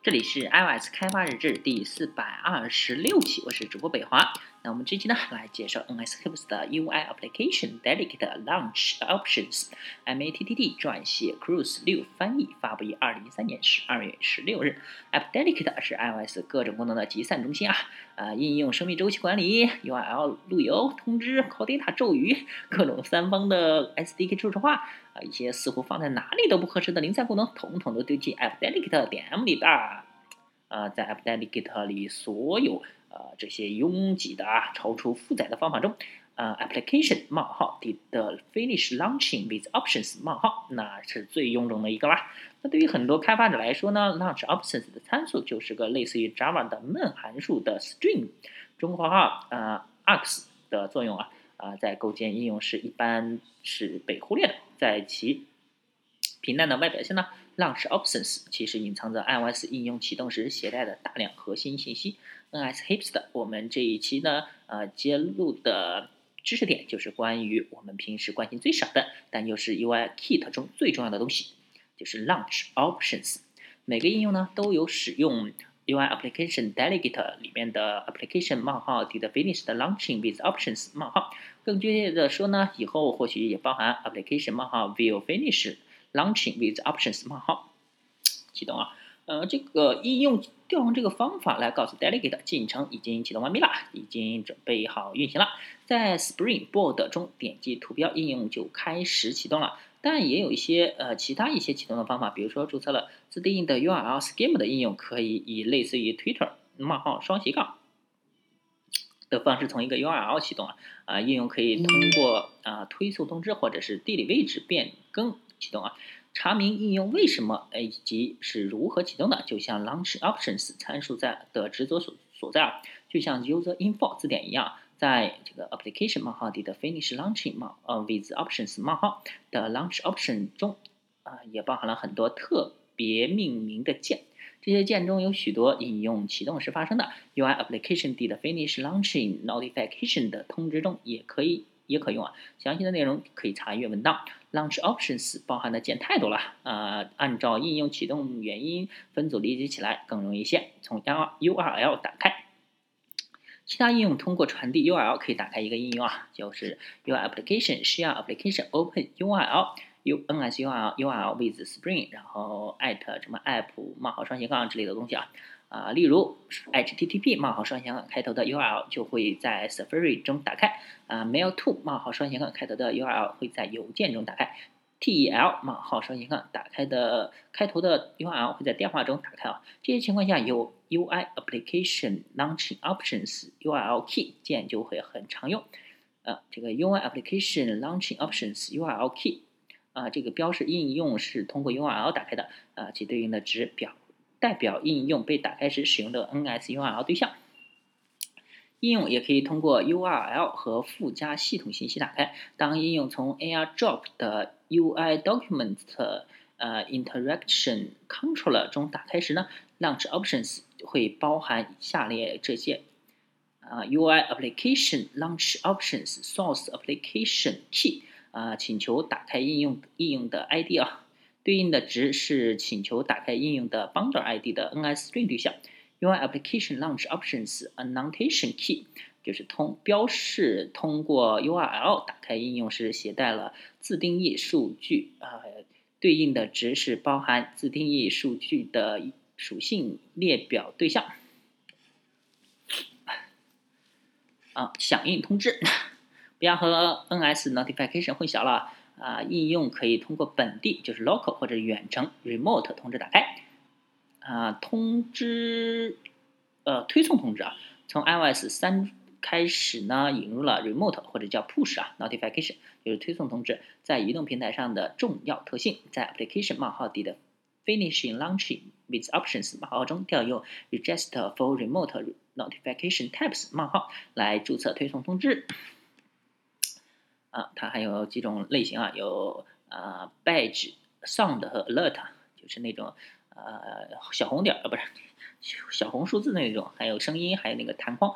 这里是 iOS 开发日志第四百二十六期，我是主播北华。那我们这期呢，来介绍 NSHips 的 UI Application Delegate Launch Options，MATTD 撰写，Cruise 六翻译，发布于二零一三年十二月十六日。App Delegate 是 iOS 各种功能的集散中心啊，啊，应用生命周期管理、URL 路由、通知、Call Data 咒语、各种三方的 SDK 初始化啊，一些似乎放在哪里都不合适的零散功能，统统都丢进 App Delegate 点 M 里吧。啊，在 App Delegate 里，所有呃这些拥挤的啊、超出负载的方法中，呃，Application 冒号 did finish launching with options 冒号，那是最臃肿的一个啦。那对于很多开发者来说呢，launch options 的参数就是个类似于 Java 的 man 函数的 string，中括号呃 args 的作用啊啊，在构建应用时一般是被忽略的，在其平淡的外表下呢。Launch Options 其实隐藏着 iOS 应用启动时携带的大量核心信息。NSHips 的我们这一期呢，呃，揭露的知识点就是关于我们平时关心最少的，但又是 UI Kit 中最重要的东西，就是 Launch Options。每个应用呢都有使用 UI Application Delegate 里面的 Application 冒号 did finish the launching with options 冒号。更具体的说呢，以后或许也包含 Application 冒号 will finish。Launching with options 冒号启动啊，呃，这个应用调用这个方法来告诉 Delegate 进程已经启动完毕了，已经准备好运行了。在 Spring Board 中点击图标，应用就开始启动了。但也有一些呃其他一些启动的方法，比如说注册了自定义的 URL scheme 的应用，可以以类似于 Twitter 冒号双斜杠的方式从一个 URL 启动啊，啊，应用可以通过啊推送通知或者是地理位置变更。启动啊，查明应用为什么以及是如何启动的，就像 Launch Options 参数在的职责所所在啊，就像 User Info 字典一样，在这个 Application 冒号底的 Finish Launching 冒呃 with Options 冒号的 Launch Option 中啊，也包含了很多特别命名的键，这些键中有许多应用启动时发生的 UI Application 底的 Finish Launching Notification 的通知中也可以。也可用啊，详细的内容可以查阅文档。Launch Options 包含的键太多了啊，按照应用启动原因分组理解起来更容易一些。从 URL 打开，其他应用通过传递 URL 可以打开一个应用啊，就是 your Application Share Application Open URL U N S URL URL with Spring，然后 at 什么 app 冒号双斜杠之类的东西啊。啊，例如 HTTP 冒号双斜杠开头的 URL 就会在 Safari 中打开，啊，Mail to 冒号双斜杠开头的 URL 会在邮件中打开，TEL 冒号双斜杠打开的开头的 URL 会在电话中打开啊。这些情况下，有 UI Application Launching Options URL Key 键就会很常用。呃，这个 UI Application Launching Options URL Key 啊，这个标示应用是通过 URL 打开的，啊，其对应的值表。代表应用被打开时使用的 NSURL 对象。应用也可以通过 URL 和附加系统信息打开。当应用从 ARDrop 的 UI Document 呃 Interaction Controller 中打开时呢，Launch Options 会包含下列这些：啊，UI Application Launch Options Source Application Key 啊，请求打开应用应用的 ID 啊。对应的值是请求打开应用的 Bundle ID 的 NSString 对象。UI Application Launch Options Annotation Key 就是通标示通过 URL 打开应用时携带了自定义数据，呃，对应的值是包含自定义数据的属性列表对象。啊，响应通知，不要和 NS Notification 混淆了。啊，应用可以通过本地就是 local 或者远程 remote 通知打开。啊，通知，呃，推送通知啊，从 iOS 三开始呢，引入了 remote 或者叫 push 啊 notification，就是推送通知在移动平台上的重要特性，在 application 冒号底的 finishing launching with options 冒号中调用 register for remote notification types 冒号来注册推送通知。啊，它还有几种类型啊，有啊，badge、sound 和 alert，就是那种呃小红点儿，呃不是小红数字那种，还有声音，还有那个弹框。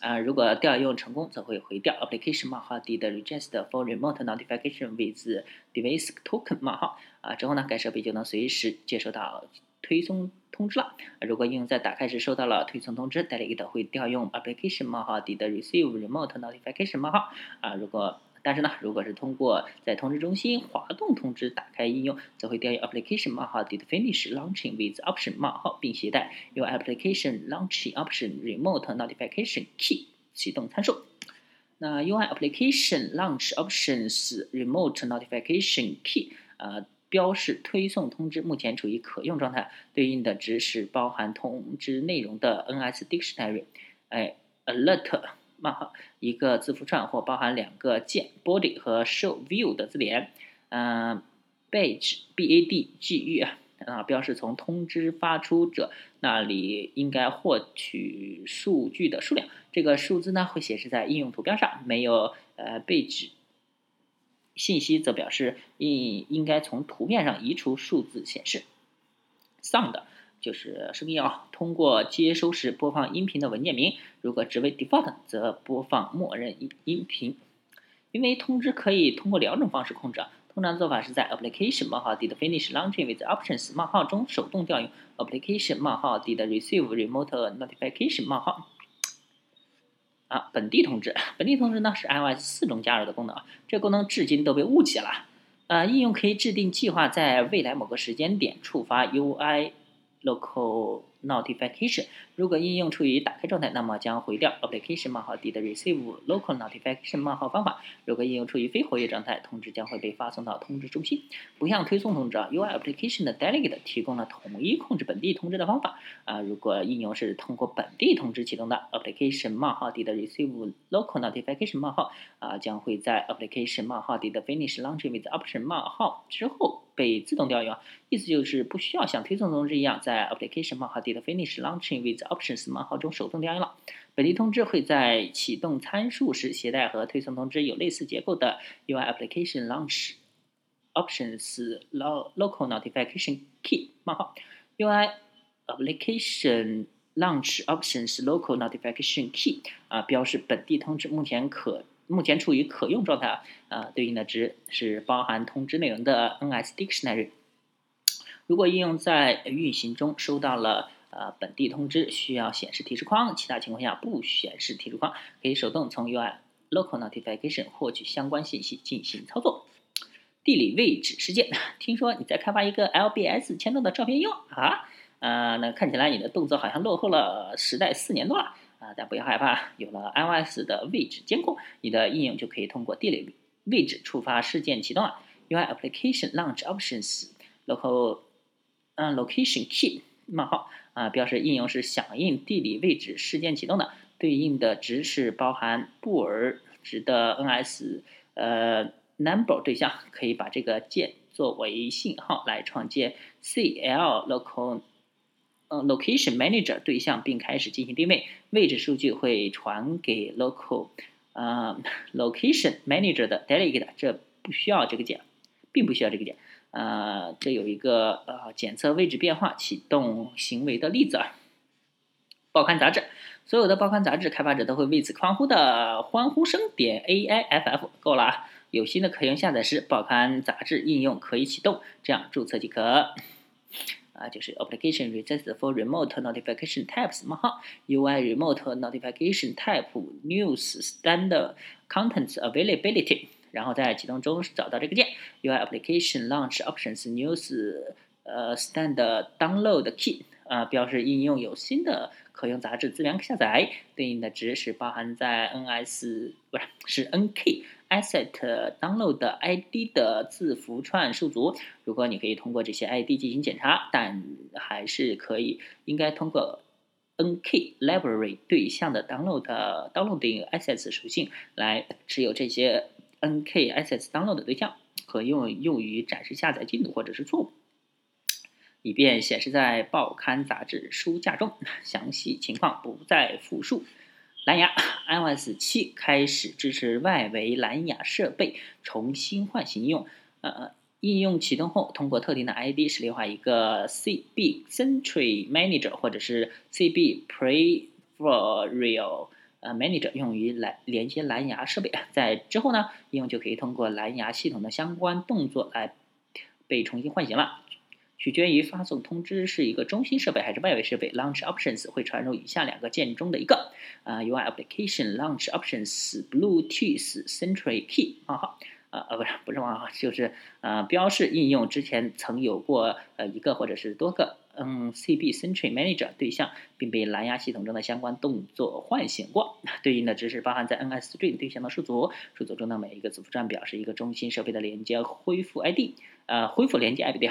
啊，如果调用成功，则会回调 application 冒号 did register for remote notification with device token 冒号啊，之后呢，该设备就能随时接收到。推送通知了。啊如果应用在打开时收到了推送通知，Delegate 会调用 Application 冒号 did receive remote notification 冒号啊。如果但是呢，如果是通过在通知中心滑动通知打开应用，则会调用 Application 冒号 did finish launching with option 冒号，并携带 Your Application launching option remote notification key 启动参数。那 UI Application Launch Options Remote Notification Key 呃标示推送通知目前处于可用状态，对应的值是包含通知内容的 NS Dictionary，哎 Alert 冒号一个字符串或包含两个键 Body 和 Show View 的字典，嗯 Badge B A D G E 啊。啊，标示从通知发出者那里应该获取数据的数量。这个数字呢会显示在应用图标上，没有呃被指信息则表示应应该从图片上移除数字显示。Sound 就是声音啊，通过接收时播放音频的文件名，如果只为 Default 则播放默认音音频。因为通知可以通过两种方式控制。通常做法是在 application 冒号 did finish launching with options 冒号中手动调用 application 冒号 did receive remote notification 冒号啊本地通知，本地通知呢是 iOS 四中加入的功能啊，这功能至今都被误解了。呃，应用可以制定计划在未来某个时间点触发 UI 要扣 Notification，如果应用处于打开状态，那么将回调 Application 冒号 did receive local notification 冒号方法。如果应用处于非活跃状态，通知将会被发送到通知中心。不像推送通知啊，UI Application 的 Delegate 提供了统一控制本地通知的方法啊。如果应用是通过本地通知启动的 Application 冒号 did receive local notification 冒号啊，将会在 Application 冒号 did finish launching with option 冒号之后。被自动调用，意思就是不需要像推送通知一样在 application 冒号 did finish launching with options 冒号中手动调用了。本地通知会在启动参数时携带和推送通知有类似结构的 UI application launch options local notification key 冒号 UI application launch options local notification key 啊，标示本地通知目前可。目前处于可用状态啊，对应的值是包含通知内容的 NS Dictionary。如果应用在运行中收到了呃本地通知，需要显示提示框，其他情况下不显示提示框，可以手动从 UI Local Notification 获取相关信息进行操作。地理位置事件，听说你在开发一个 LBS 签到的照片用啊？呃，那看起来你的动作好像落后了时代四年多了。啊，但不要害怕，有了 iOS 的位置监控，你的应用就可以通过地理位置触发事件启动了。UI Application Launch Options Local 嗯 Location Key 冒号啊，表示应用是响应地理位置事件启动的，对应的值是包含布尔值的 NS 呃 Number 对象，可以把这个键作为信号来创建 CL Local。嗯，location manager 对象并开始进行定位，位置数据会传给 local，呃，location manager 的 delegate，这不需要这个键，并不需要这个键，呃，这有一个呃检测位置变化启动行为的例子啊。报刊杂志，所有的报刊杂志开发者都会为此欢呼的欢呼声点 A I F F 够了啊，有新的可用下载时，报刊杂志应用可以启动，这样注册即可。啊，就是 application request for remote notification types 冒号 UI remote notification type news standard contents availability 然后在启动中找到这个键 UI application launch options news 呃 Stand Download key 啊，表示应用有新的可用杂志资源下载，对应的值是包含在 NS 不是是 NK。asset download ID 的字符串数组，如果你可以通过这些 ID 进行检查，但还是可以应该通过 NK library 对象的 download downloading assets 属性来持有这些 N K S S download 的对象，可用用于展示下载进度或者是错误，以便显示在报刊杂志书架中。详细情况不再复述。蓝牙 iOS 七开始支持外围蓝牙设备重新唤醒应用。呃，应用启动后，通过特定的 ID 实例化一个 CB Century Manager 或者是 CB Peripheral 呃 Manager，用于来连接蓝牙设备。在之后呢，应用就可以通过蓝牙系统的相关动作来被重新唤醒了。取决于发送通知是一个中心设备还是外围设备。Launch options 会传入以下两个键中的一个啊，UI application launch options Bluetooth Central Key 冒号啊呃不是不是冒号，就是呃标示应用之前曾有过呃一个或者是多个嗯 CB Central Manager 对象，并被蓝牙系统中的相关动作唤醒过。对应的知识包含在 NSString 对象的数组，数组中的每一个字符串表示一个中心设备的连接恢复 ID，呃恢复连接 ID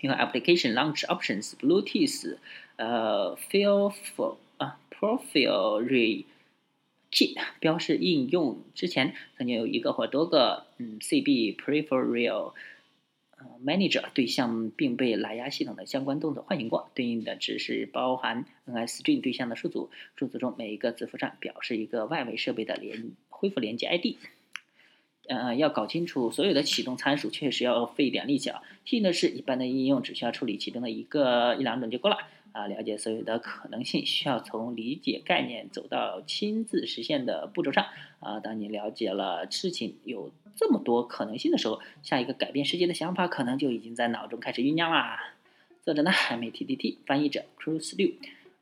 因为 application launch options Bluetooth 呃 feel for 啊 profile re key 标示应用之前曾经有一个或多个嗯 CB peripheral 呃 manager 对象并被蓝牙系统的相关动作唤醒过。对应的只是包含 NSString 对象的数组，数组中每一个字符串表示一个外围设备的连恢复连接 ID。呃，要搞清楚所有的启动参数，确实要费一点力气啊。幸运的是，一般的应用只需要处理其中的一个一两种就够了啊。了解所有的可能性，需要从理解概念走到亲自实现的步骤上啊。当你了解了事情有这么多可能性的时候，下一个改变世界的想法可能就已经在脑中开始酝酿啦。作者呢，MTTT，翻译者 Cruise 六。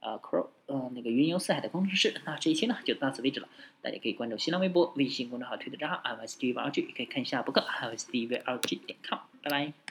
呃，Crow，呃，那个云游四海的工程师，那这一期呢就到此为止了。大家可以关注新浪微博、微信公众号、推特账号 m s d v r g 也可以看一下博客 i s d v r g 点 com。拜拜。